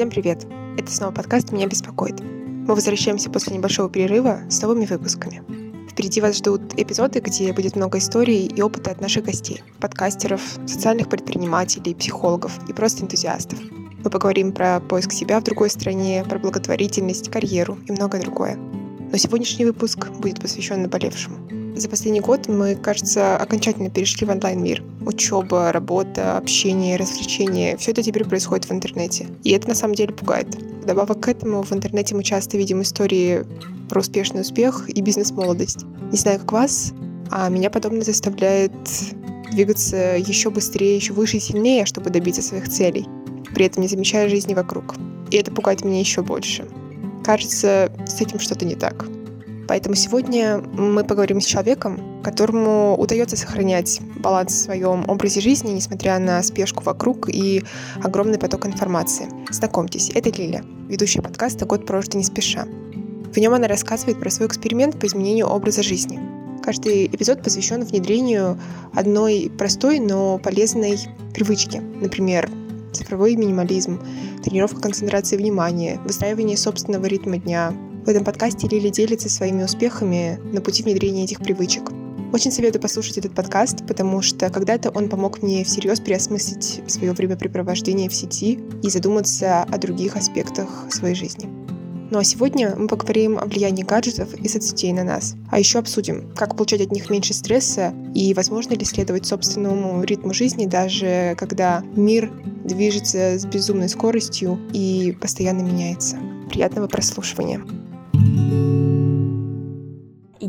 Всем привет! Это снова подкаст «Меня беспокоит». Мы возвращаемся после небольшого перерыва с новыми выпусками. Впереди вас ждут эпизоды, где будет много историй и опыта от наших гостей, подкастеров, социальных предпринимателей, психологов и просто энтузиастов. Мы поговорим про поиск себя в другой стране, про благотворительность, карьеру и многое другое. Но сегодняшний выпуск будет посвящен наболевшему. За последний год мы, кажется, окончательно перешли в онлайн-мир. Учеба, работа, общение, развлечения — все это теперь происходит в интернете. И это на самом деле пугает. Добавок к этому в интернете мы часто видим истории про успешный успех и бизнес-молодость. Не знаю, как вас, а меня подобное заставляет двигаться еще быстрее, еще выше и сильнее, чтобы добиться своих целей, при этом не замечая жизни вокруг. И это пугает меня еще больше. Кажется, с этим что-то не так. Поэтому сегодня мы поговорим с человеком, которому удается сохранять баланс в своем образе жизни, несмотря на спешку вокруг и огромный поток информации. Знакомьтесь, это Лиля, ведущая подкаста «Год прожитый не спеша». В нем она рассказывает про свой эксперимент по изменению образа жизни. Каждый эпизод посвящен внедрению одной простой, но полезной привычки. Например, цифровой минимализм, тренировка концентрации внимания, выстраивание собственного ритма дня, в этом подкасте Лили делится своими успехами на пути внедрения этих привычек. Очень советую послушать этот подкаст, потому что когда-то он помог мне всерьез переосмыслить свое времяпрепровождение в сети и задуматься о других аспектах своей жизни. Ну а сегодня мы поговорим о влиянии гаджетов и соцсетей на нас. А еще обсудим, как получать от них меньше стресса и возможно ли следовать собственному ритму жизни, даже когда мир движется с безумной скоростью и постоянно меняется. Приятного прослушивания!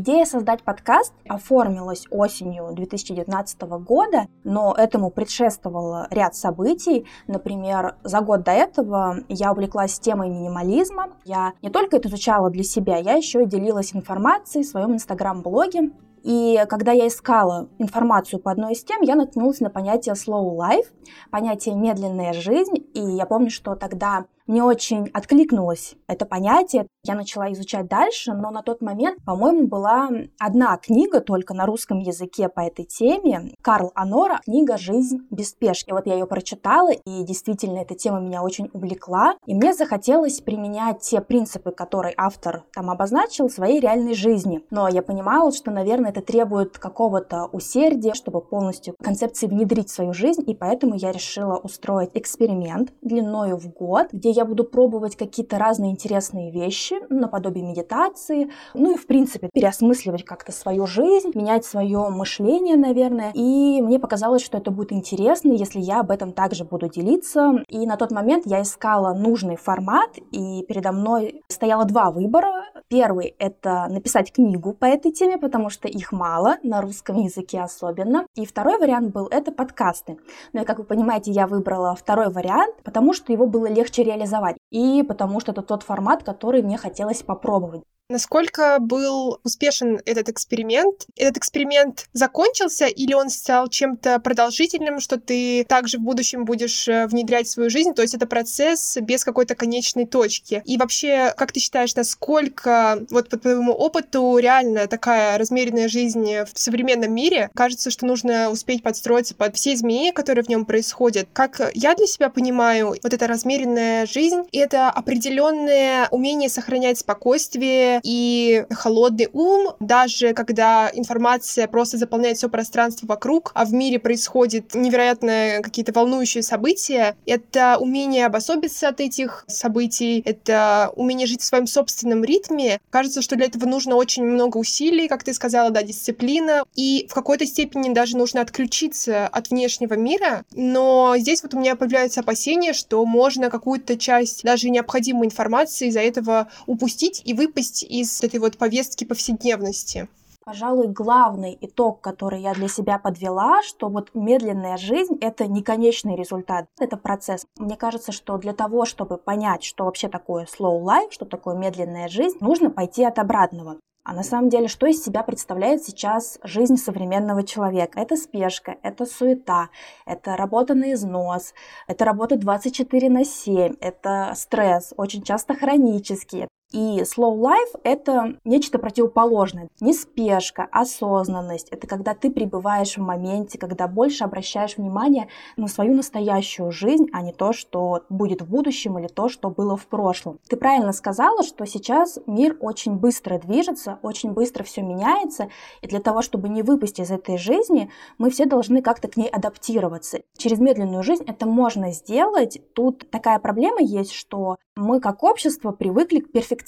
Идея создать подкаст оформилась осенью 2019 года, но этому предшествовало ряд событий. Например, за год до этого я увлеклась темой минимализма. Я не только это изучала для себя, я еще и делилась информацией в своем инстаграм-блоге. И когда я искала информацию по одной из тем, я наткнулась на понятие slow life, понятие медленная жизнь. И я помню, что тогда мне очень откликнулось это понятие. Я начала изучать дальше, но на тот момент, по-моему, была одна книга только на русском языке по этой теме. Карл Анора, книга «Жизнь без спешки». Вот я ее прочитала, и действительно эта тема меня очень увлекла. И мне захотелось применять те принципы, которые автор там обозначил в своей реальной жизни. Но я понимала, что, наверное, это требует какого-то усердия, чтобы полностью концепции внедрить в свою жизнь, и поэтому я решила устроить эксперимент длиною в год, где я буду пробовать какие-то разные интересные вещи, вещи, наподобие медитации, ну и, в принципе, переосмысливать как-то свою жизнь, менять свое мышление, наверное. И мне показалось, что это будет интересно, если я об этом также буду делиться. И на тот момент я искала нужный формат, и передо мной стояло два выбора. Первый — это написать книгу по этой теме, потому что их мало, на русском языке особенно. И второй вариант был — это подкасты. Но, как вы понимаете, я выбрала второй вариант, потому что его было легче реализовать. И потому что это тот формат, который мне хотелось попробовать. Насколько был успешен этот эксперимент? Этот эксперимент закончился или он стал чем-то продолжительным, что ты также в будущем будешь э, внедрять в свою жизнь? То есть это процесс без какой-то конечной точки. И вообще, как ты считаешь, насколько вот по твоему опыту реально такая размеренная жизнь в современном мире? Кажется, что нужно успеть подстроиться под все изменения, которые в нем происходят. Как я для себя понимаю, вот эта размеренная жизнь — это определенное умение сохранять спокойствие, и холодный ум, даже когда информация просто заполняет все пространство вокруг, а в мире происходит невероятно какие-то волнующие события, это умение обособиться от этих событий, это умение жить в своем собственном ритме. Кажется, что для этого нужно очень много усилий, как ты сказала, да, дисциплина, и в какой-то степени даже нужно отключиться от внешнего мира, но здесь вот у меня появляется опасение, что можно какую-то часть даже необходимой информации из-за этого упустить и выпасть из этой вот повестки повседневности? Пожалуй, главный итог, который я для себя подвела, что вот медленная жизнь — это не конечный результат, это процесс. Мне кажется, что для того, чтобы понять, что вообще такое slow life, что такое медленная жизнь, нужно пойти от обратного. А на самом деле, что из себя представляет сейчас жизнь современного человека? Это спешка, это суета, это работа на износ, это работа 24 на 7, это стресс, очень часто хронический, И slow life — это нечто противоположное. Не спешка, осознанность. Это когда ты пребываешь в моменте, когда больше обращаешь внимание на свою настоящую жизнь, а не то, что будет в будущем или то, что было в прошлом. Ты правильно сказала, что сейчас мир очень быстро движется, очень быстро все меняется, и для того, чтобы не выпасть из этой жизни, мы все должны как-то к ней адаптироваться. Через медленную жизнь это можно сделать. Тут такая проблема есть, что мы как общество привыкли к перфекционизму.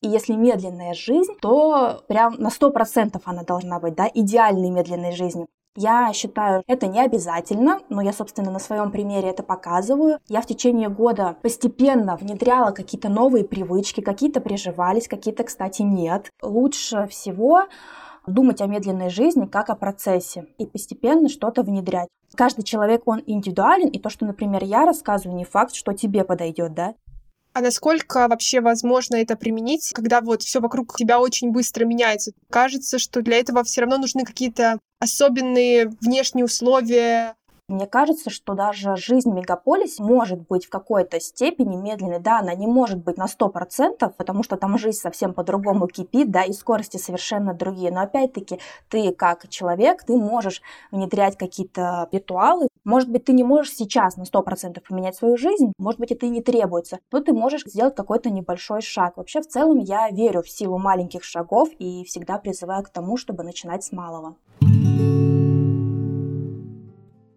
И если медленная жизнь, то прям на 100% она должна быть, да, идеальной медленной жизнью. Я считаю, это не обязательно, но я, собственно, на своем примере это показываю. Я в течение года постепенно внедряла какие-то новые привычки, какие-то приживались, какие-то, кстати, нет. Лучше всего думать о медленной жизни как о процессе и постепенно что-то внедрять. Каждый человек, он индивидуален, и то, что, например, я рассказываю, не факт, что тебе подойдет, да? А насколько вообще возможно это применить, когда вот все вокруг тебя очень быстро меняется? Кажется, что для этого все равно нужны какие-то особенные внешние условия, мне кажется, что даже жизнь в может быть в какой-то степени медленной. Да, она не может быть на 100%, потому что там жизнь совсем по-другому кипит, да, и скорости совершенно другие. Но опять-таки ты как человек, ты можешь внедрять какие-то ритуалы. Может быть, ты не можешь сейчас на 100% поменять свою жизнь, может быть, это и не требуется, но ты можешь сделать какой-то небольшой шаг. Вообще, в целом, я верю в силу маленьких шагов и всегда призываю к тому, чтобы начинать с малого.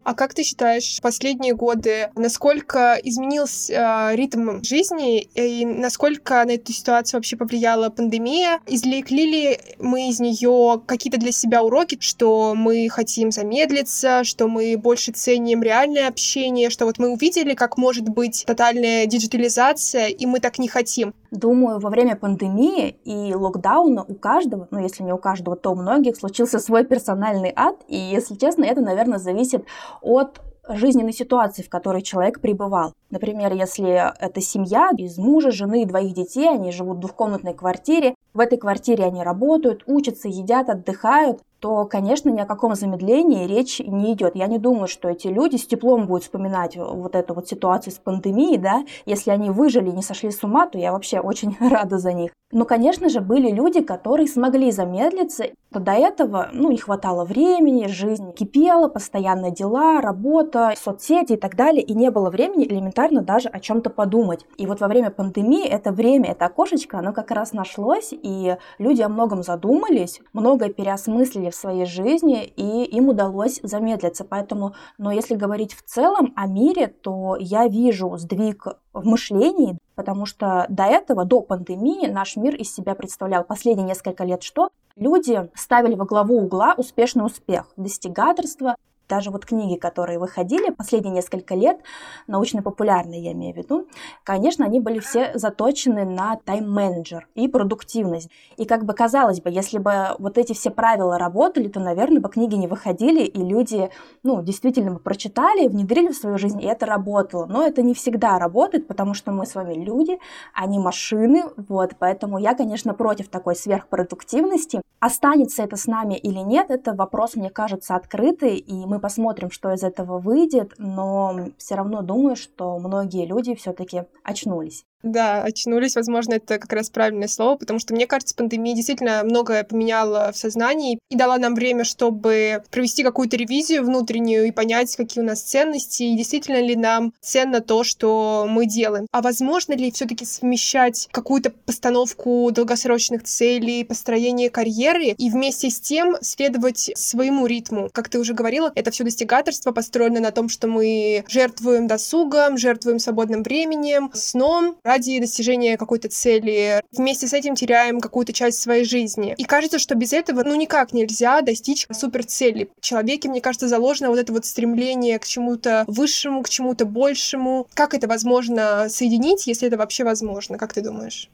А как ты считаешь, последние годы, насколько изменился э, ритм жизни и насколько на эту ситуацию вообще повлияла пандемия? Извлекли ли мы из нее какие-то для себя уроки, что мы хотим замедлиться, что мы больше ценим реальное общение, что вот мы увидели, как может быть тотальная диджитализация, и мы так не хотим? Думаю, во время пандемии и локдауна у каждого, ну если не у каждого, то у многих случился свой персональный ад. И, если честно, это, наверное, зависит от жизненной ситуации, в которой человек пребывал. Например, если это семья из мужа, жены и двоих детей, они живут в двухкомнатной квартире, в этой квартире они работают, учатся, едят, отдыхают, то, конечно, ни о каком замедлении речь не идет. Я не думаю, что эти люди с теплом будут вспоминать вот эту вот ситуацию с пандемией, да, если они выжили и не сошли с ума, то я вообще очень рада за них. Но, конечно же, были люди, которые смогли замедлиться. До этого, ну, не хватало времени, жизнь кипела, постоянные дела, работа, соцсети и так далее, и не было времени элементарно даже о чем-то подумать. И вот во время пандемии это время, это окошечко, оно как раз нашлось, и люди о многом задумались, многое переосмыслили в своей жизни, и им удалось замедлиться. Поэтому, но если говорить в целом о мире, то я вижу сдвиг в мышлении, потому что до этого, до пандемии, наш мир из себя представлял последние несколько лет что? Люди ставили во главу угла успешный успех, достигаторство, даже вот книги, которые выходили последние несколько лет, научно-популярные я имею в виду, конечно, они были все заточены на тайм-менеджер и продуктивность. И как бы казалось бы, если бы вот эти все правила работали, то, наверное, бы книги не выходили, и люди, ну, действительно бы прочитали, внедрили в свою жизнь, и это работало. Но это не всегда работает, потому что мы с вами люди, они машины, вот, поэтому я, конечно, против такой сверхпродуктивности. Останется это с нами или нет, это вопрос, мне кажется, открытый, и мы посмотрим, что из этого выйдет, но все равно думаю, что многие люди все-таки очнулись. Да, очнулись, возможно, это как раз правильное слово, потому что, мне кажется, пандемия действительно многое поменяла в сознании и дала нам время, чтобы провести какую-то ревизию внутреннюю и понять, какие у нас ценности, и действительно ли нам ценно то, что мы делаем. А возможно ли все таки совмещать какую-то постановку долгосрочных целей, построение карьеры и вместе с тем следовать своему ритму? Как ты уже говорила, это все достигаторство построено на том, что мы жертвуем досугом, жертвуем свободным временем, сном, ради достижения какой-то цели. Вместе с этим теряем какую-то часть своей жизни. И кажется, что без этого ну никак нельзя достичь суперцели. В человеке, мне кажется, заложено вот это вот стремление к чему-то высшему, к чему-то большему. Как это возможно соединить, если это вообще возможно? Как ты думаешь?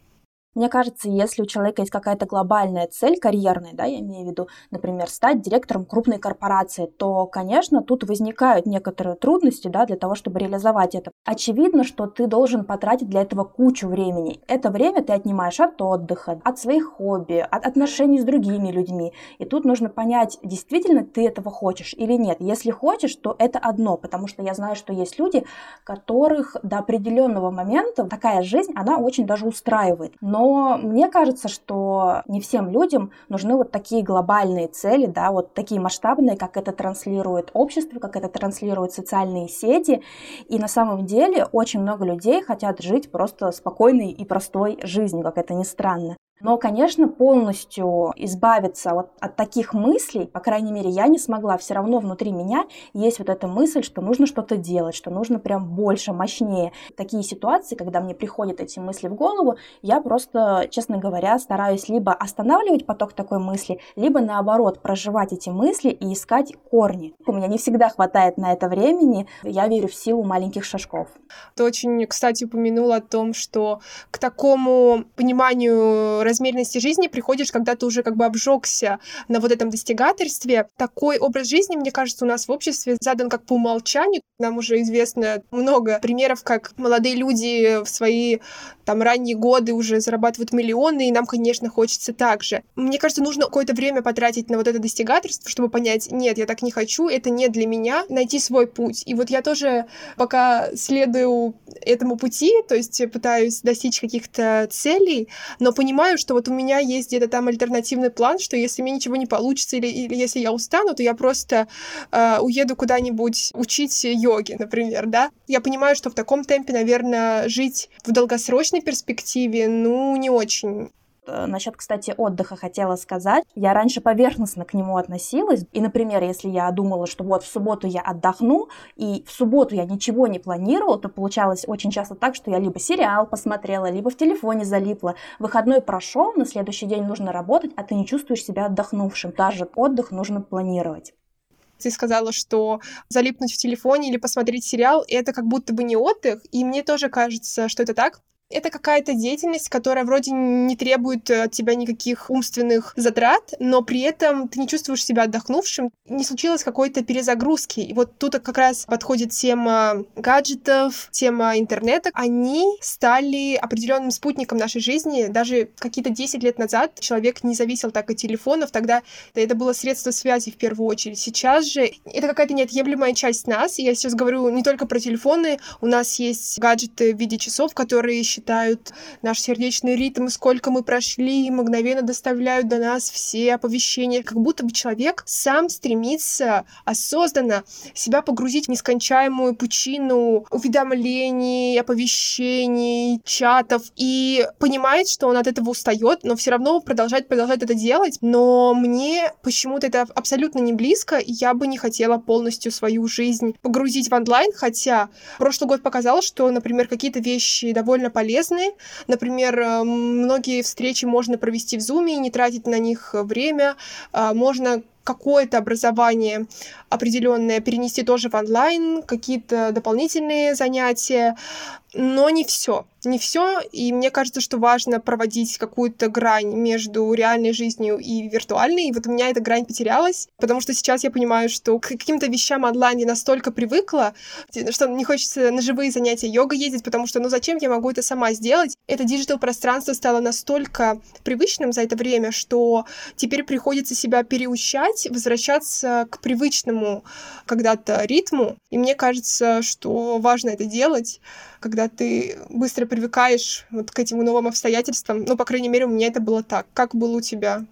Мне кажется, если у человека есть какая-то глобальная цель карьерная, да, я имею в виду, например, стать директором крупной корпорации, то, конечно, тут возникают некоторые трудности, да, для того, чтобы реализовать это. Очевидно, что ты должен потратить для этого кучу времени. Это время ты отнимаешь от отдыха, от своих хобби, от отношений с другими людьми. И тут нужно понять, действительно ты этого хочешь или нет. Если хочешь, то это одно, потому что я знаю, что есть люди, которых до определенного момента такая жизнь, она очень даже устраивает. Но Но мне кажется, что не всем людям нужны вот такие глобальные цели, да, вот такие масштабные, как это транслирует общество, как это транслируют социальные сети. И на самом деле очень много людей хотят жить просто спокойной и простой жизнью, как это ни странно. Но, конечно, полностью избавиться вот от таких мыслей, по крайней мере, я не смогла. Все равно внутри меня есть вот эта мысль, что нужно что-то делать, что нужно прям больше, мощнее. Такие ситуации, когда мне приходят эти мысли в голову, я просто, честно говоря, стараюсь либо останавливать поток такой мысли, либо наоборот проживать эти мысли и искать корни. У меня не всегда хватает на это времени. Я верю в силу маленьких шажков. Ты очень, кстати, упомянула о том, что к такому пониманию размеренности жизни приходишь, когда ты уже как бы обжегся на вот этом достигательстве. Такой образ жизни, мне кажется, у нас в обществе задан как по умолчанию. Нам уже известно много примеров, как молодые люди в свои там ранние годы уже зарабатывают миллионы, и нам, конечно, хочется так же. Мне кажется, нужно какое-то время потратить на вот это достигательство, чтобы понять, нет, я так не хочу, это не для меня, найти свой путь. И вот я тоже пока следую этому пути, то есть пытаюсь достичь каких-то целей, но понимаю, что вот у меня есть где-то там альтернативный план, что если мне ничего не получится или, или если я устану, то я просто э, уеду куда-нибудь учить йоги, например, да. Я понимаю, что в таком темпе, наверное, жить в долгосрочной перспективе, ну, не очень. Э, Насчет, кстати, отдыха хотела сказать. Я раньше поверхностно к нему относилась. И, например, если я думала, что вот в субботу я отдохну, и в субботу я ничего не планировала, то получалось очень часто так, что я либо сериал посмотрела, либо в телефоне залипла. Выходной прошел, на следующий день нужно работать, а ты не чувствуешь себя отдохнувшим. Даже отдых нужно планировать ты сказала, что залипнуть в телефоне или посмотреть сериал — это как будто бы не отдых, и мне тоже кажется, что это так, это какая-то деятельность, которая вроде не требует от тебя никаких умственных затрат, но при этом ты не чувствуешь себя отдохнувшим, не случилось какой-то перезагрузки. И вот тут как раз подходит тема гаджетов, тема интернета. Они стали определенным спутником нашей жизни. Даже какие-то 10 лет назад человек не зависел так от телефонов, тогда это было средство связи в первую очередь. Сейчас же это какая-то неотъемлемая часть нас. Я сейчас говорю не только про телефоны, у нас есть гаджеты в виде часов, которые считают наш сердечный ритм, сколько мы прошли, и мгновенно доставляют до нас все оповещения. Как будто бы человек сам стремится осознанно себя погрузить в нескончаемую пучину уведомлений, оповещений, чатов, и понимает, что он от этого устает, но все равно продолжать, продолжать это делать. Но мне почему-то это абсолютно не близко, и я бы не хотела полностью свою жизнь погрузить в онлайн, хотя прошлый год показал, что, например, какие-то вещи довольно полезны, полезны. Например, э, многие встречи можно провести в Zoom и не тратить на них время. А, можно какое-то образование определенное перенести тоже в онлайн, какие-то дополнительные занятия, но не все. Не все, и мне кажется, что важно проводить какую-то грань между реальной жизнью и виртуальной, и вот у меня эта грань потерялась, потому что сейчас я понимаю, что к каким-то вещам онлайн я настолько привыкла, что не хочется на живые занятия йога ездить, потому что, ну зачем я могу это сама сделать? Это диджитал-пространство стало настолько привычным за это время, что теперь приходится себя переучать, возвращаться к привычному когда-то ритму, и мне кажется, что важно это делать, когда ты быстро привыкаешь вот к этим новым обстоятельствам. Ну, по крайней мере, у меня это было так. Как было у тебя?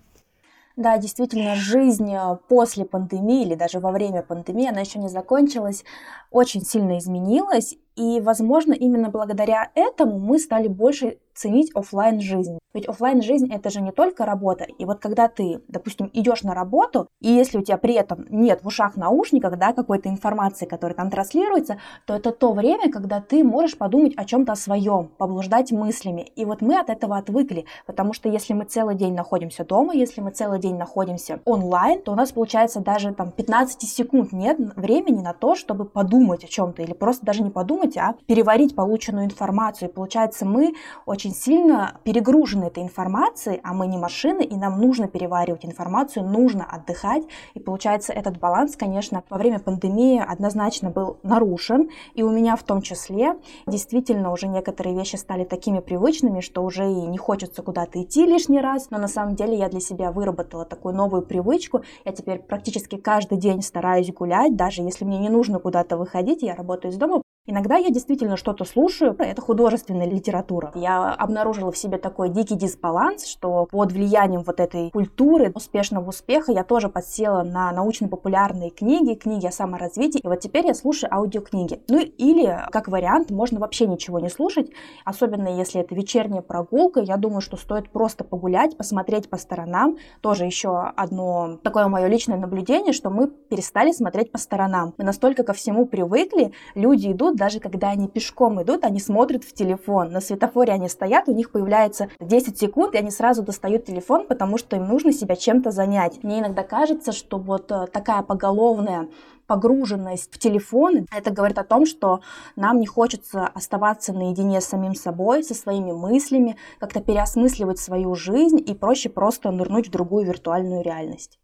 Да, действительно, жизнь э, после пандемии или даже во время пандемии, она еще не закончилась, очень сильно изменилась. И, возможно, именно благодаря этому мы стали больше ценить офлайн жизнь. Ведь офлайн жизнь это же не только работа. И вот когда ты, допустим, идешь на работу, и если у тебя при этом нет в ушах наушников, да, какой-то информации, которая там транслируется, то это то время, когда ты можешь подумать о чем-то своем, поблуждать мыслями. И вот мы от этого отвыкли, потому что если мы целый день находимся дома, если мы целый день находимся онлайн, то у нас получается даже там 15 секунд нет времени на то, чтобы подумать о чем-то или просто даже не подумать, а переварить полученную информацию. И получается, мы очень сильно перегружены перегружены этой информацией, а мы не машины, и нам нужно переваривать информацию, нужно отдыхать. И получается, этот баланс, конечно, во время пандемии однозначно был нарушен. И у меня в том числе действительно уже некоторые вещи стали такими привычными, что уже и не хочется куда-то идти лишний раз. Но на самом деле я для себя выработала такую новую привычку. Я теперь практически каждый день стараюсь гулять, даже если мне не нужно куда-то выходить, я работаю из дома, Иногда я действительно что-то слушаю, это художественная литература. Я обнаружила в себе такой дикий дисбаланс, что под влиянием вот этой культуры успешного успеха я тоже подсела на научно-популярные книги, книги о саморазвитии, и вот теперь я слушаю аудиокниги. Ну или, как вариант, можно вообще ничего не слушать, особенно если это вечерняя прогулка, я думаю, что стоит просто погулять, посмотреть по сторонам. Тоже еще одно такое мое личное наблюдение, что мы перестали смотреть по сторонам. Мы настолько ко всему привыкли, люди идут даже когда они пешком идут, они смотрят в телефон. На светофоре они стоят, у них появляется 10 секунд, и они сразу достают телефон, потому что им нужно себя чем-то занять. Мне иногда кажется, что вот э, такая поголовная погруженность в телефон, это говорит о том, что нам не хочется оставаться наедине с самим собой, со своими мыслями, как-то переосмысливать свою жизнь и проще просто нырнуть в другую виртуальную реальность.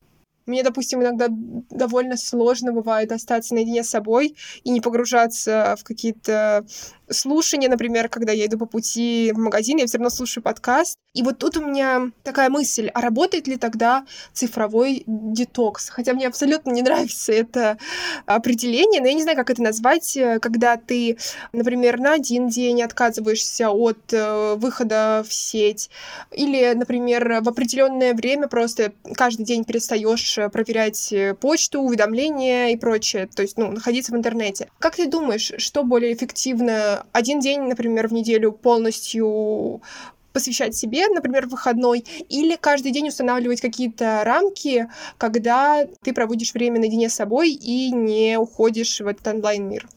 Мне, допустим, иногда довольно сложно бывает остаться наедине с собой и не погружаться в какие-то слушания, например, когда я иду по пути в магазин, я все равно слушаю подкаст. И вот тут у меня такая мысль, а работает ли тогда цифровой детокс? Хотя мне абсолютно не нравится это определение, но я не знаю, как это назвать, когда ты, например, на один день отказываешься от э, выхода в сеть, или, например, в определенное время просто каждый день перестаешь проверять почту, уведомления и прочее, то есть, ну, находиться в интернете. Как ты думаешь, что более эффективно один день, например, в неделю полностью посвящать себе, например, выходной, или каждый день устанавливать какие-то рамки, когда ты проводишь время наедине с собой и не уходишь в этот онлайн-мир.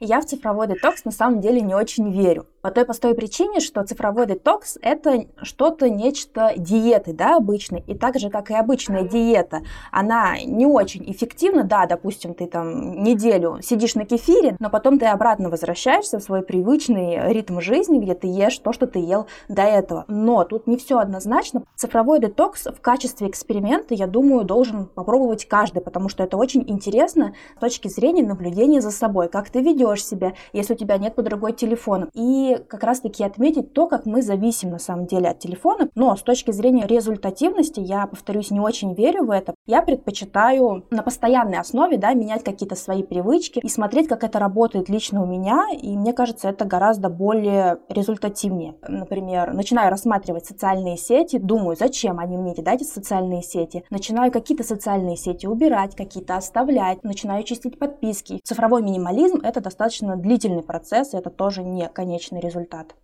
Я в цифровой детокс на самом деле не очень верю. По той простой причине, что цифровой детокс – это что-то, нечто диеты, да, обычной. И так же, как и обычная диета, она не очень эффективна. Да, допустим, ты там неделю сидишь на кефире, но потом ты обратно возвращаешься в свой привычный ритм жизни, где ты ешь то, что ты ел до этого. Но тут не все однозначно. Цифровой детокс в качестве эксперимента, я думаю, должен попробовать каждый, потому что это очень интересно с точки зрения наблюдения за собой, как ты ведешь себя, если у тебя нет под другой телефона. И как раз-таки отметить то, как мы зависим на самом деле от телефона. Но с точки зрения результативности, я, повторюсь, не очень верю в это. Я предпочитаю на постоянной основе да, менять какие-то свои привычки и смотреть, как это работает лично у меня. И мне кажется, это гораздо более результативнее. Например, начинаю рассматривать социальные сети, думаю, зачем они мне, да, эти социальные сети. Начинаю какие-то социальные сети убирать, какие-то оставлять, начинаю чистить подписки. Цифровой минимализм — это достаточно длительный процесс, это тоже не конечный конечный результат.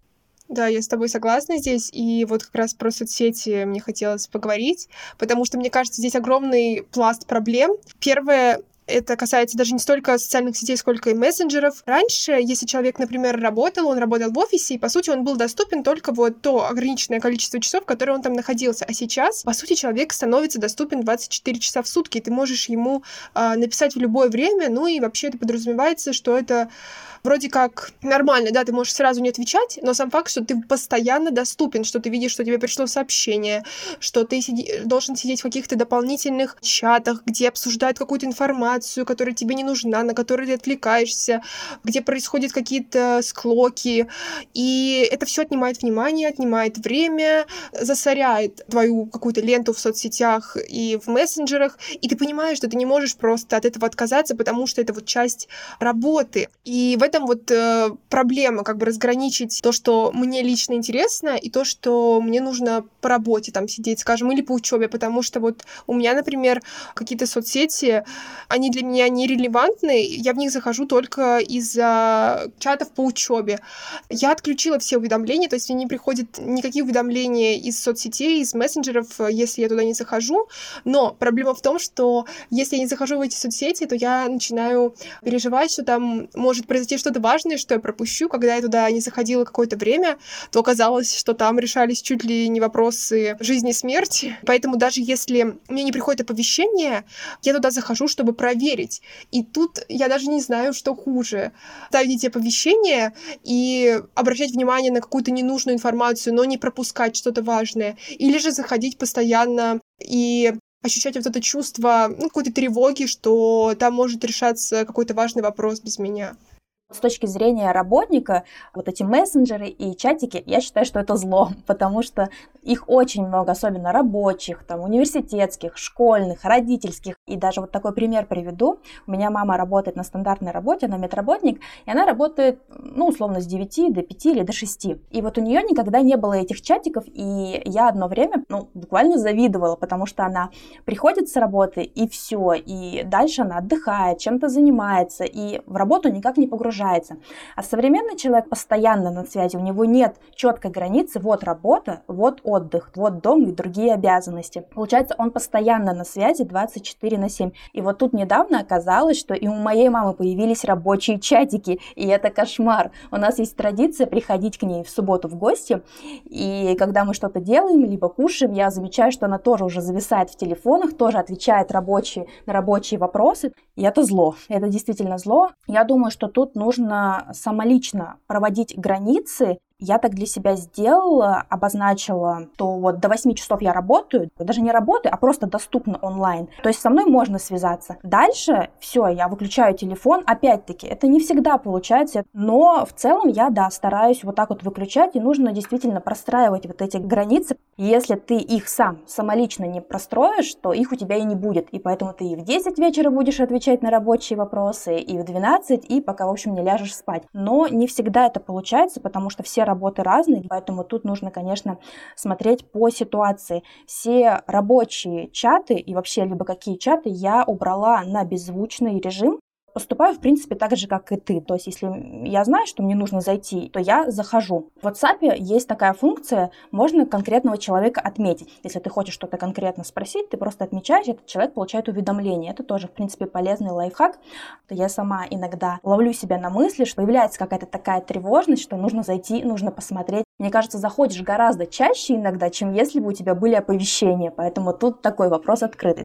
Да, я с тобой согласна здесь. И вот как раз про соцсети мне хотелось поговорить, потому что, мне кажется, здесь огромный пласт проблем. Первое это касается даже не столько социальных сетей, сколько и мессенджеров. Раньше, если человек, например, работал, он работал в офисе, и, по сути, он был доступен только вот то ограниченное количество часов, которые он там находился. А сейчас, по сути, человек становится доступен 24 часа в сутки, и ты можешь ему э, написать в любое время, ну и вообще это подразумевается, что это вроде как нормально, да, ты можешь сразу не отвечать, но сам факт, что ты постоянно доступен, что ты видишь, что тебе пришло сообщение, что ты сиди, должен сидеть в каких-то дополнительных чатах, где обсуждают какую-то информацию, которая тебе не нужна, на которую ты отвлекаешься, где происходят какие-то склоки, и это все отнимает внимание, отнимает время, засоряет твою какую-то ленту в соцсетях и в мессенджерах, и ты понимаешь, что ты не можешь просто от этого отказаться, потому что это вот часть работы. И в этом вот э, проблема, как бы разграничить то, что мне лично интересно, и то, что мне нужно по работе там сидеть, скажем, или по учебе, потому что вот у меня, например, какие-то соцсети, они для меня нерелевантны, я в них захожу только из-за чатов по учебе. Я отключила все уведомления, то есть мне не приходят никакие уведомления из соцсетей, из мессенджеров, если я туда не захожу, но проблема в том, что если я не захожу в эти соцсети, то я начинаю переживать, что там может произойти что-то важное, что я пропущу. Когда я туда не заходила какое-то время, то оказалось, что там решались чуть ли не вопросы жизни и смерти. Поэтому даже если мне не приходит оповещение, я туда захожу, чтобы проверить. И тут я даже не знаю, что хуже. Ставить эти оповещения и обращать внимание на какую-то ненужную информацию, но не пропускать что-то важное. Или же заходить постоянно и ощущать вот это чувство ну, какой-то тревоги, что там может решаться какой-то важный вопрос без меня. С точки зрения работника, вот эти мессенджеры и чатики, я считаю, что это зло, потому что их очень много, особенно рабочих, там, университетских, школьных, родительских. И даже вот такой пример приведу. У меня мама работает на стандартной работе, она медработник, и она работает, ну, условно, с 9 до 5 или до 6. И вот у нее никогда не было этих чатиков, и я одно время, ну, буквально завидовала, потому что она приходит с работы, и все, и дальше она отдыхает, чем-то занимается, и в работу никак не погружается. А современный человек постоянно на связи, у него нет четкой границы, вот работа, вот отдых, вот дом и другие обязанности. Получается, он постоянно на связи 24 24 на 7. И вот тут недавно оказалось, что и у моей мамы появились рабочие чатики, и это кошмар. У нас есть традиция приходить к ней в субботу в гости, и когда мы что-то делаем, либо кушаем, я замечаю, что она тоже уже зависает в телефонах, тоже отвечает рабочие, на рабочие вопросы, и это зло, это действительно зло. Я думаю, что тут нужно самолично проводить границы я так для себя сделала, обозначила, что вот до 8 часов я работаю, даже не работаю, а просто доступно онлайн. То есть со мной можно связаться. Дальше все, я выключаю телефон. Опять-таки, это не всегда получается, но в целом я, да, стараюсь вот так вот выключать, и нужно действительно простраивать вот эти границы. Если ты их сам самолично не простроишь, то их у тебя и не будет. И поэтому ты и в 10 вечера будешь отвечать на рабочие вопросы, и в 12, и пока, в общем, не ляжешь спать. Но не всегда это получается, потому что все работы разные, поэтому тут нужно, конечно, смотреть по ситуации. Все рабочие чаты и вообще либо какие чаты я убрала на беззвучный режим, поступаю, в принципе, так же, как и ты. То есть, если я знаю, что мне нужно зайти, то я захожу. В WhatsApp есть такая функция, можно конкретного человека отметить. Если ты хочешь что-то конкретно спросить, ты просто отмечаешь, этот человек получает уведомление. Это тоже, в принципе, полезный лайфхак. Я сама иногда ловлю себя на мысли, что появляется какая-то такая тревожность, что нужно зайти, нужно посмотреть. Мне кажется, заходишь гораздо чаще иногда, чем если бы у тебя были оповещения. Поэтому тут такой вопрос открытый.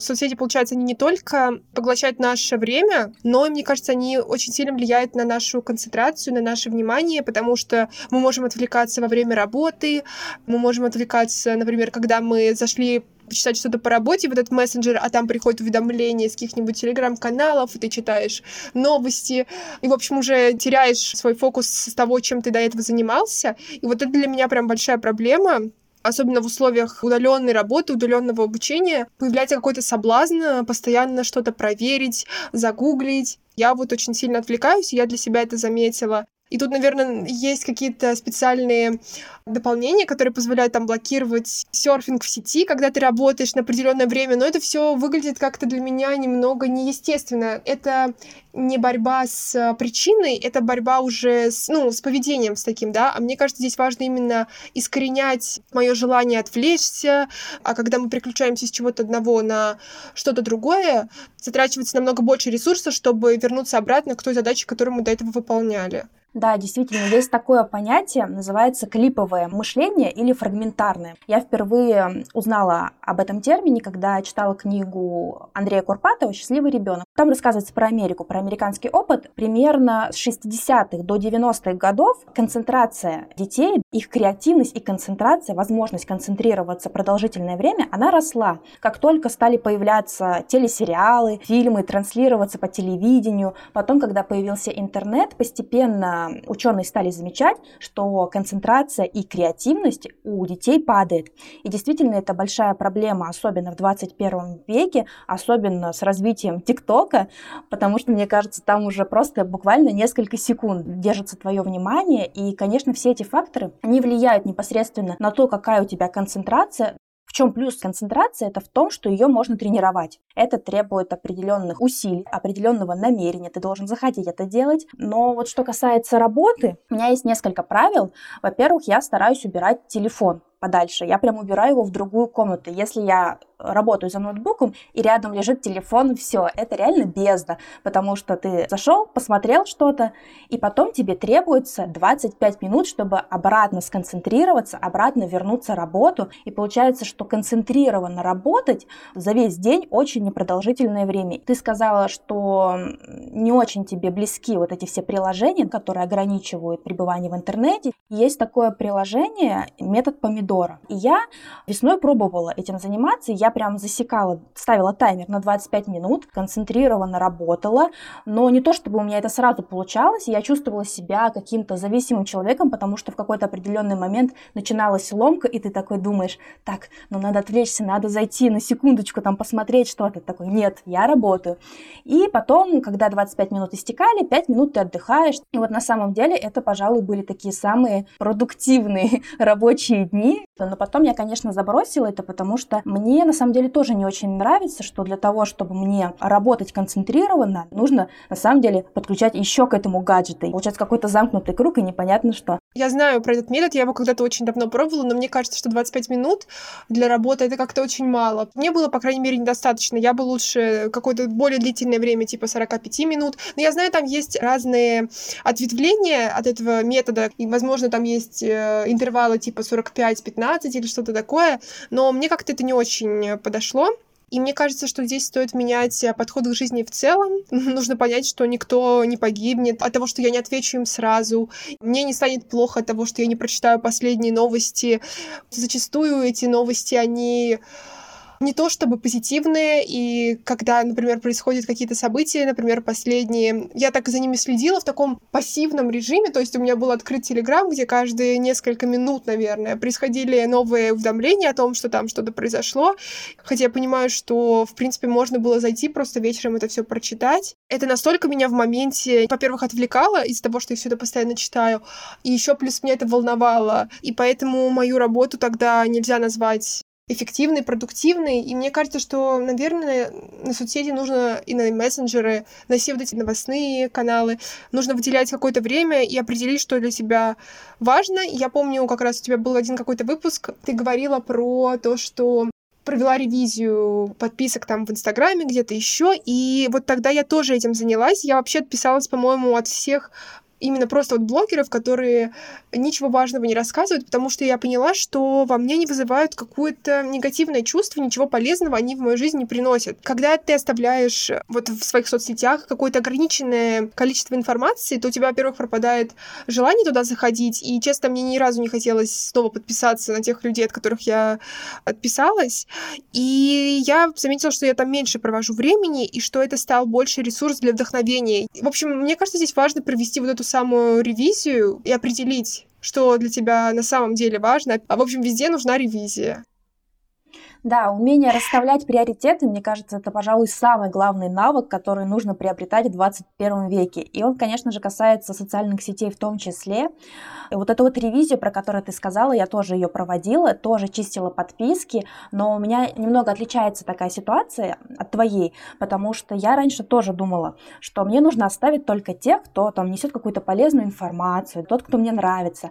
Соцсети, получается, они не только поглощают наше время, но, мне кажется, они очень сильно влияют на нашу концентрацию, на наше внимание, потому что мы можем отвлекаться во время работы, мы можем отвлекаться, например, когда мы зашли почитать что-то по работе в этот мессенджер, а там приходит уведомление с каких-нибудь телеграм-каналов, и ты читаешь новости, и, в общем, уже теряешь свой фокус с того, чем ты до этого занимался. И вот это для меня прям большая проблема, особенно в условиях удаленной работы, удаленного обучения, появляется какой-то соблазн э, постоянно что-то проверить, загуглить. Я вот очень сильно отвлекаюсь, я для себя это заметила. И тут, наверное, есть какие-то специальные дополнения, которые позволяют там блокировать серфинг в сети, когда ты работаешь на определенное время, но это все выглядит как-то для меня немного неестественно. Это не борьба с причиной, это борьба уже с, ну, с поведением с таким, да, а мне кажется, здесь важно именно искоренять мое желание отвлечься, а когда мы переключаемся с чего-то одного на что-то другое, затрачивается намного больше ресурсов, чтобы вернуться обратно к той задаче, которую мы до этого выполняли. Да, действительно, есть такое понятие, называется клиповое мышление или фрагментарное. Я впервые узнала об этом термине, когда читала книгу Андрея Курпатова «Счастливый ребенок». Там рассказывается про Америку, про американский опыт. Примерно с 60-х до 90-х годов концентрация детей, их креативность и концентрация, возможность концентрироваться продолжительное время, она росла. Как только стали появляться телесериалы, фильмы, транслироваться по телевидению, потом, когда появился интернет, постепенно ученые стали замечать, что концентрация и креативность у детей падает. И действительно, это большая проблема, особенно в 21 веке, особенно с развитием ТикТока, потому что, мне кажется, там уже просто буквально несколько секунд держится твое внимание, и, конечно, все эти факторы, они влияют непосредственно на то, какая у тебя концентрация, чем плюс концентрации? Это в том, что ее можно тренировать. Это требует определенных усилий, определенного намерения. Ты должен захотеть это делать. Но вот что касается работы, у меня есть несколько правил. Во-первых, я стараюсь убирать телефон подальше. Я прям убираю его в другую комнату. Если я работаю за ноутбуком, и рядом лежит телефон, все, это реально бездна, потому что ты зашел, посмотрел что-то, и потом тебе требуется 25 минут, чтобы обратно сконцентрироваться, обратно вернуться работу, и получается, что концентрированно работать за весь день очень непродолжительное время. Ты сказала, что не очень тебе близки вот эти все приложения, которые ограничивают пребывание в интернете. Есть такое приложение, метод помидора, помидора. И я весной пробовала этим заниматься, я прям засекала, ставила таймер на 25 минут, концентрированно работала, но не то чтобы у меня это сразу получалось, я чувствовала себя каким-то зависимым человеком, потому что в какой-то определенный момент начиналась ломка, и ты такой думаешь, так, ну надо отвлечься, надо зайти на секундочку там посмотреть что-то. Такой, нет, я работаю. И потом, когда 25 минут истекали, 5 минут ты отдыхаешь. И вот на самом деле это, пожалуй, были такие самые продуктивные рабочие дни. Но потом я, конечно, забросила это, потому что мне на самом деле тоже не очень нравится, что для того, чтобы мне работать концентрированно, нужно на самом деле подключать еще к этому гаджеты. Получается какой-то замкнутый круг и непонятно что. Я знаю про этот метод, я его когда-то очень давно пробовала, но мне кажется, что 25 минут для работы это как-то очень мало. Мне было, по крайней мере, недостаточно. Я бы лучше какое-то более длительное время, типа 45 минут. Но я знаю, там есть разные ответвления от этого метода. И, возможно, там есть э, интервалы типа 45-15 или что-то такое. Но мне как-то это не очень подошло. И мне кажется, что здесь стоит менять э, подход к жизни в целом. Нужно понять, что никто не погибнет от того, что я не отвечу им сразу. Мне не станет плохо от того, что я не прочитаю последние новости. Зачастую эти новости, они не то чтобы позитивные, и когда, например, происходят какие-то события, например, последние, я так за ними следила в таком пассивном режиме, то есть у меня был открыт Телеграм, где каждые несколько минут, наверное, происходили новые уведомления о том, что там что-то произошло, хотя я понимаю, что, в принципе, можно было зайти просто вечером это все прочитать. Это настолько меня в моменте, во-первых, отвлекало из-за того, что я все это постоянно читаю, и еще плюс меня это волновало, и поэтому мою работу тогда нельзя назвать эффективный, продуктивный. И мне кажется, что, наверное, на соцсети нужно и на мессенджеры, на все вот эти новостные каналы, нужно выделять какое-то время и определить, что для тебя важно. Я помню, как раз у тебя был один какой-то выпуск, ты говорила про то, что провела ревизию подписок там в Инстаграме, где-то еще, и вот тогда я тоже этим занялась. Я вообще отписалась, по-моему, от всех именно просто вот блогеров, которые ничего важного не рассказывают, потому что я поняла, что во мне не вызывают какое-то негативное чувство, ничего полезного они в мою жизнь не приносят. Когда ты оставляешь вот в своих соцсетях какое-то ограниченное количество информации, то у тебя, во-первых, пропадает желание туда заходить, и, честно, мне ни разу не хотелось снова подписаться на тех людей, от которых я отписалась, и я заметила, что я там меньше провожу времени, и что это стал больше ресурс для вдохновения. В общем, мне кажется, здесь важно провести вот эту самую ревизию и определить, что для тебя на самом деле важно. А в общем, везде нужна ревизия. Да, умение расставлять приоритеты, мне кажется, это, пожалуй, самый главный навык, который нужно приобретать в 21 веке. И он, конечно же, касается социальных сетей в том числе. И вот эту вот ревизию, про которую ты сказала, я тоже ее проводила, тоже чистила подписки, но у меня немного отличается такая ситуация от твоей, потому что я раньше тоже думала, что мне нужно оставить только тех, кто там несет какую-то полезную информацию, тот, кто мне нравится.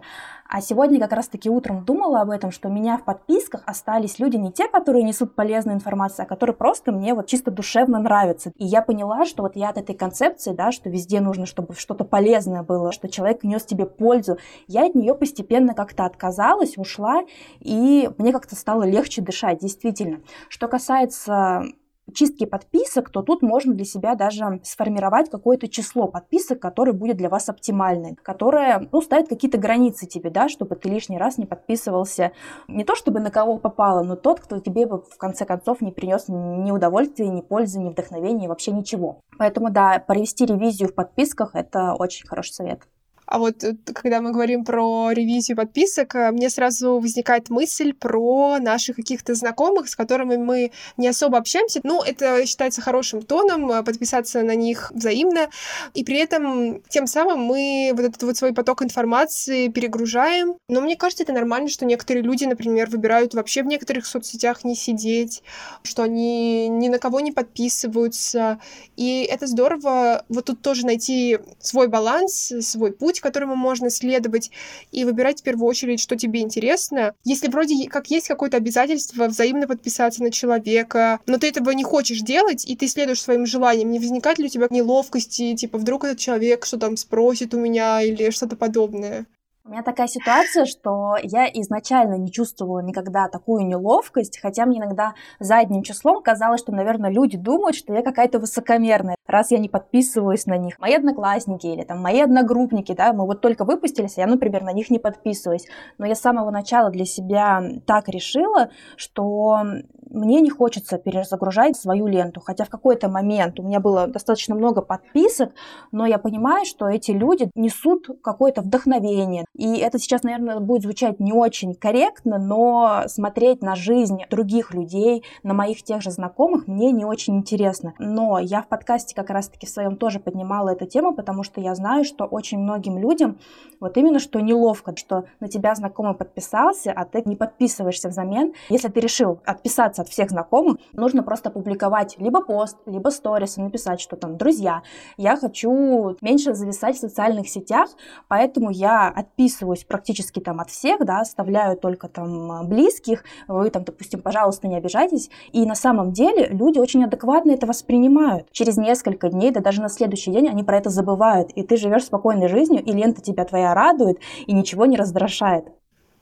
А сегодня как раз-таки утром думала об этом, что у меня в подписках остались люди не те, которые несут полезную информацию, а которые просто мне вот чисто душевно нравятся. И я поняла, что вот я от этой концепции, да, что везде нужно, чтобы что-то полезное было, что человек нес тебе пользу, я от нее постепенно как-то отказалась, ушла, и мне как-то стало легче дышать, действительно. Что касается чистки подписок, то тут можно для себя даже сформировать какое-то число подписок, которое будет для вас оптимальным, которое, ну, ставит какие-то границы тебе, да, чтобы ты лишний раз не подписывался не то чтобы на кого попало, но тот, кто тебе бы в конце концов не принес ни удовольствия, ни пользы, ни вдохновения, вообще ничего. Поэтому, да, провести ревизию в подписках – это очень хороший совет. А вот э, когда мы говорим про ревизию подписок, э, мне сразу возникает мысль про наших каких-то знакомых, с которыми мы не особо общаемся. Ну, это считается хорошим тоном, э, подписаться на них взаимно. И при этом тем самым мы вот этот вот свой поток информации перегружаем. Но мне кажется, это нормально, что некоторые люди, например, выбирают вообще в некоторых соцсетях не сидеть, что они ни на кого не подписываются. И это здорово вот тут тоже найти свой баланс, свой путь, путь, которому можно следовать, и выбирать в первую очередь, что тебе интересно. Если вроде как есть какое-то обязательство взаимно подписаться на человека, но ты этого не хочешь делать, и ты следуешь своим желаниям, не возникает ли у тебя неловкости, типа вдруг этот человек что там спросит у меня или что-то подобное? У меня такая ситуация, что я изначально не чувствовала никогда такую неловкость, хотя мне иногда задним числом казалось, что, наверное, люди думают, что я какая-то высокомерная. Раз я не подписываюсь на них. Мои одноклассники или там мои одногруппники, да, мы вот только выпустились, а я, например, на них не подписываюсь. Но я с самого начала для себя так решила, что мне не хочется перезагружать свою ленту, хотя в какой-то момент у меня было достаточно много подписок, но я понимаю, что эти люди несут какое-то вдохновение. И это сейчас, наверное, будет звучать не очень корректно, но смотреть на жизнь других людей, на моих тех же знакомых, мне не очень интересно. Но я в подкасте как раз-таки в своем тоже поднимала эту тему, потому что я знаю, что очень многим людям вот именно что неловко, что на тебя знакомый подписался, а ты не подписываешься взамен. Если ты решил отписаться от всех знакомых, нужно просто публиковать либо пост, либо сторис и написать, что там, друзья, я хочу меньше зависать в социальных сетях, поэтому я отписываюсь практически там от всех, да, оставляю только там близких, вы там, допустим, пожалуйста, не обижайтесь. И на самом деле люди очень адекватно это воспринимают. Через несколько дней, да даже на следующий день они про это забывают, и ты живешь спокойной жизнью, и лента тебя твоя радует, и ничего не раздражает.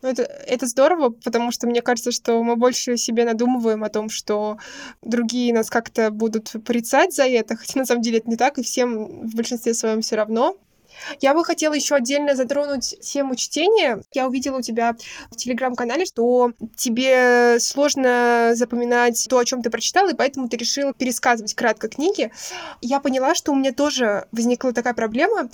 Ну, это, это здорово, потому что мне кажется, что мы больше себе надумываем о том, что другие нас как-то будут порицать за это, хотя на самом деле это не так, и всем в большинстве своем все равно. Я бы хотела еще отдельно затронуть тему чтения. Я увидела у тебя в телеграм-канале, что тебе сложно запоминать то, о чем ты прочитала, и поэтому ты решила пересказывать кратко книги. Я поняла, что у меня тоже возникла такая проблема.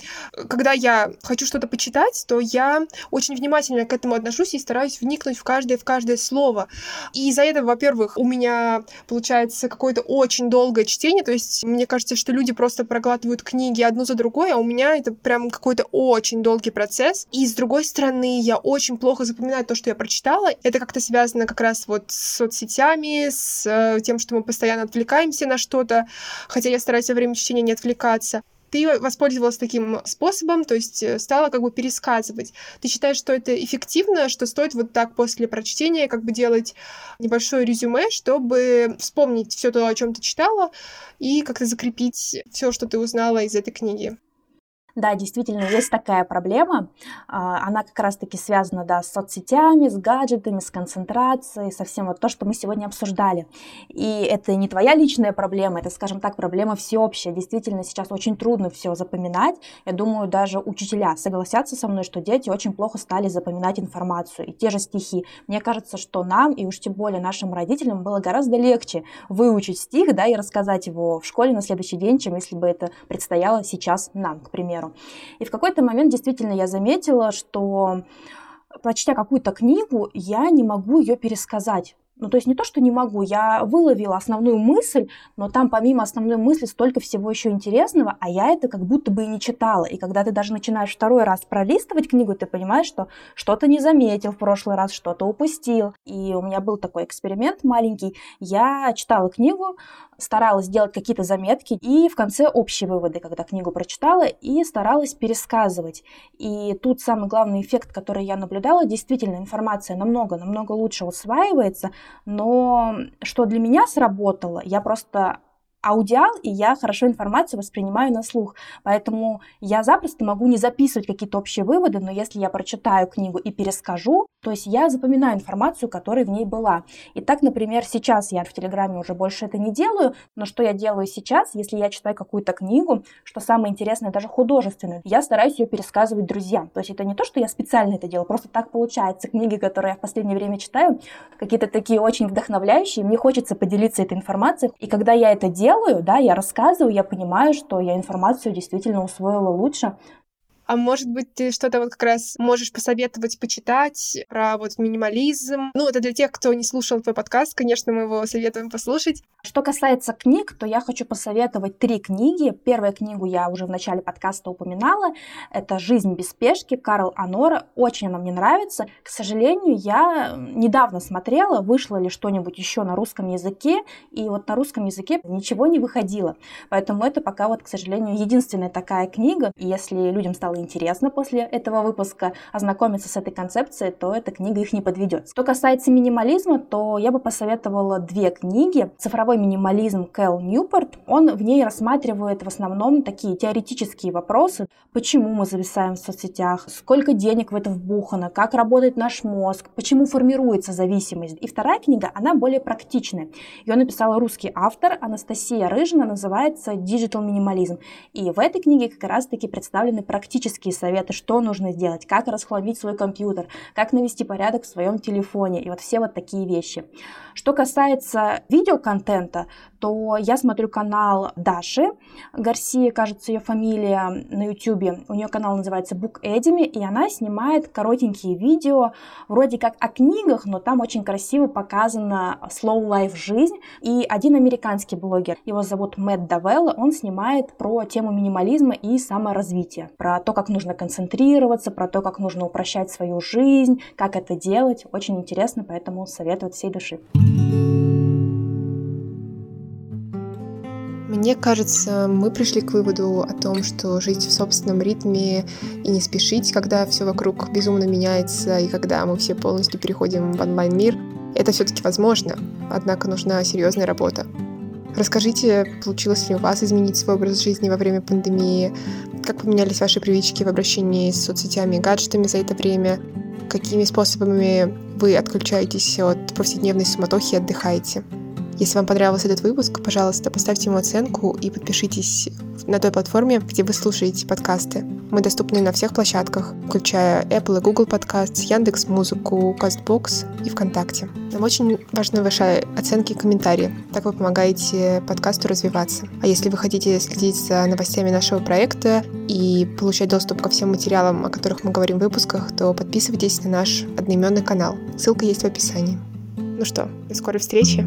Когда я хочу что-то почитать, то я очень внимательно к этому отношусь и стараюсь вникнуть в каждое, в каждое слово. И из-за этого, во-первых, у меня получается какое-то очень долгое чтение, то есть мне кажется, что люди просто проглатывают книги одну за другой, а у меня это прям прям какой-то очень долгий процесс. И с другой стороны, я очень плохо запоминаю то, что я прочитала. Это как-то связано как раз вот с соцсетями, с э, тем, что мы постоянно отвлекаемся на что-то, хотя я стараюсь во время чтения не отвлекаться ты воспользовалась таким способом, то есть э, стала как бы пересказывать. Ты считаешь, что это эффективно, что стоит вот так после прочтения как бы делать небольшое резюме, чтобы вспомнить все то, о чем ты читала, и как-то закрепить все, что ты узнала из этой книги? Да, действительно, есть такая проблема. А, она как раз-таки связана да, с соцсетями, с гаджетами, с концентрацией, со всем вот то, что мы сегодня обсуждали. И это не твоя личная проблема, это, скажем так, проблема всеобщая. Действительно, сейчас очень трудно все запоминать. Я думаю, даже учителя согласятся со мной, что дети очень плохо стали запоминать информацию. И те же стихи. Мне кажется, что нам, и уж тем более нашим родителям, было гораздо легче выучить стих да, и рассказать его в школе на следующий день, чем если бы это предстояло сейчас нам, к примеру примеру. И в какой-то момент действительно я заметила, что прочтя какую-то книгу, я не могу ее пересказать. Ну, то есть не то, что не могу, я выловила основную мысль, но там помимо основной мысли столько всего еще интересного, а я это как будто бы и не читала. И когда ты даже начинаешь второй раз пролистывать книгу, ты понимаешь, что что-то не заметил в прошлый раз, что-то упустил. И у меня был такой эксперимент маленький. Я читала книгу, старалась делать какие-то заметки и в конце общие выводы, когда книгу прочитала, и старалась пересказывать. И тут самый главный эффект, который я наблюдала, действительно информация намного-намного лучше усваивается, но что для меня сработало, я просто аудиал, и я хорошо информацию воспринимаю на слух. Поэтому я запросто могу не записывать какие-то общие выводы, но если я прочитаю книгу и перескажу, то есть я запоминаю информацию, которая в ней была. И так, например, сейчас я в Телеграме уже больше это не делаю, но что я делаю сейчас, если я читаю какую-то книгу, что самое интересное, даже художественную, я стараюсь ее пересказывать друзьям. То есть это не то, что я специально это делаю, просто так получается. Книги, которые я в последнее время читаю, какие-то такие очень вдохновляющие, мне хочется поделиться этой информацией. И когда я это делаю, делаю, да, я рассказываю, я понимаю, что я информацию действительно усвоила лучше, а может быть, ты что-то вот как раз можешь посоветовать почитать про вот минимализм? Ну, это для тех, кто не слушал твой подкаст, конечно, мы его советуем послушать. Что касается книг, то я хочу посоветовать три книги. Первую книгу я уже в начале подкаста упоминала. Это «Жизнь без спешки» Карл Анора. Очень она мне нравится. К сожалению, я недавно смотрела, вышло ли что-нибудь еще на русском языке, и вот на русском языке ничего не выходило. Поэтому это пока вот, к сожалению, единственная такая книга. И если людям стало стало интересно после этого выпуска ознакомиться с этой концепцией, то эта книга их не подведет. Что касается минимализма, то я бы посоветовала две книги. «Цифровой минимализм» Кэл Ньюпорт. Он в ней рассматривает в основном такие теоретические вопросы. Почему мы зависаем в соцсетях? Сколько денег в это вбухано? Как работает наш мозг? Почему формируется зависимость? И вторая книга, она более практичная. Ее написала русский автор Анастасия Рыжина, называется «Digital минимализм». И в этой книге как раз-таки представлены практические советы, что нужно сделать, как расхламить свой компьютер, как навести порядок в своем телефоне и вот все вот такие вещи. Что касается видеоконтента, то я смотрю канал Даши Гарсия, кажется, ее фамилия на YouTube. У нее канал называется Book Edemy, и она снимает коротенькие видео, вроде как о книгах, но там очень красиво показана slow life жизнь. И один американский блогер, его зовут Мэтт Давелла, он снимает про тему минимализма и саморазвития, про то, как нужно концентрироваться, про то, как нужно упрощать свою жизнь, как это делать. Очень интересно, поэтому советую от всей души. Мне кажется, мы пришли к выводу о том, что жить в собственном ритме и не спешить, когда все вокруг безумно меняется, и когда мы все полностью переходим в онлайн-мир, это все-таки возможно, однако нужна серьезная работа. Расскажите, получилось ли у вас изменить свой образ жизни во время пандемии? Как поменялись ваши привычки в обращении с соцсетями и гаджетами за это время? Какими способами вы отключаетесь от повседневной суматохи и отдыхаете? Если вам понравился этот выпуск, пожалуйста, поставьте ему оценку и подпишитесь на той платформе, где вы слушаете подкасты. Мы доступны на всех площадках, включая Apple и Google Podcasts, Яндекс Музыку, CastBox и ВКонтакте. Нам очень важны ваши оценки и комментарии. Так вы помогаете подкасту развиваться. А если вы хотите следить за новостями нашего проекта и получать доступ ко всем материалам, о которых мы говорим в выпусках, то подписывайтесь на наш одноименный канал. Ссылка есть в описании. Ну что, до скорой встречи!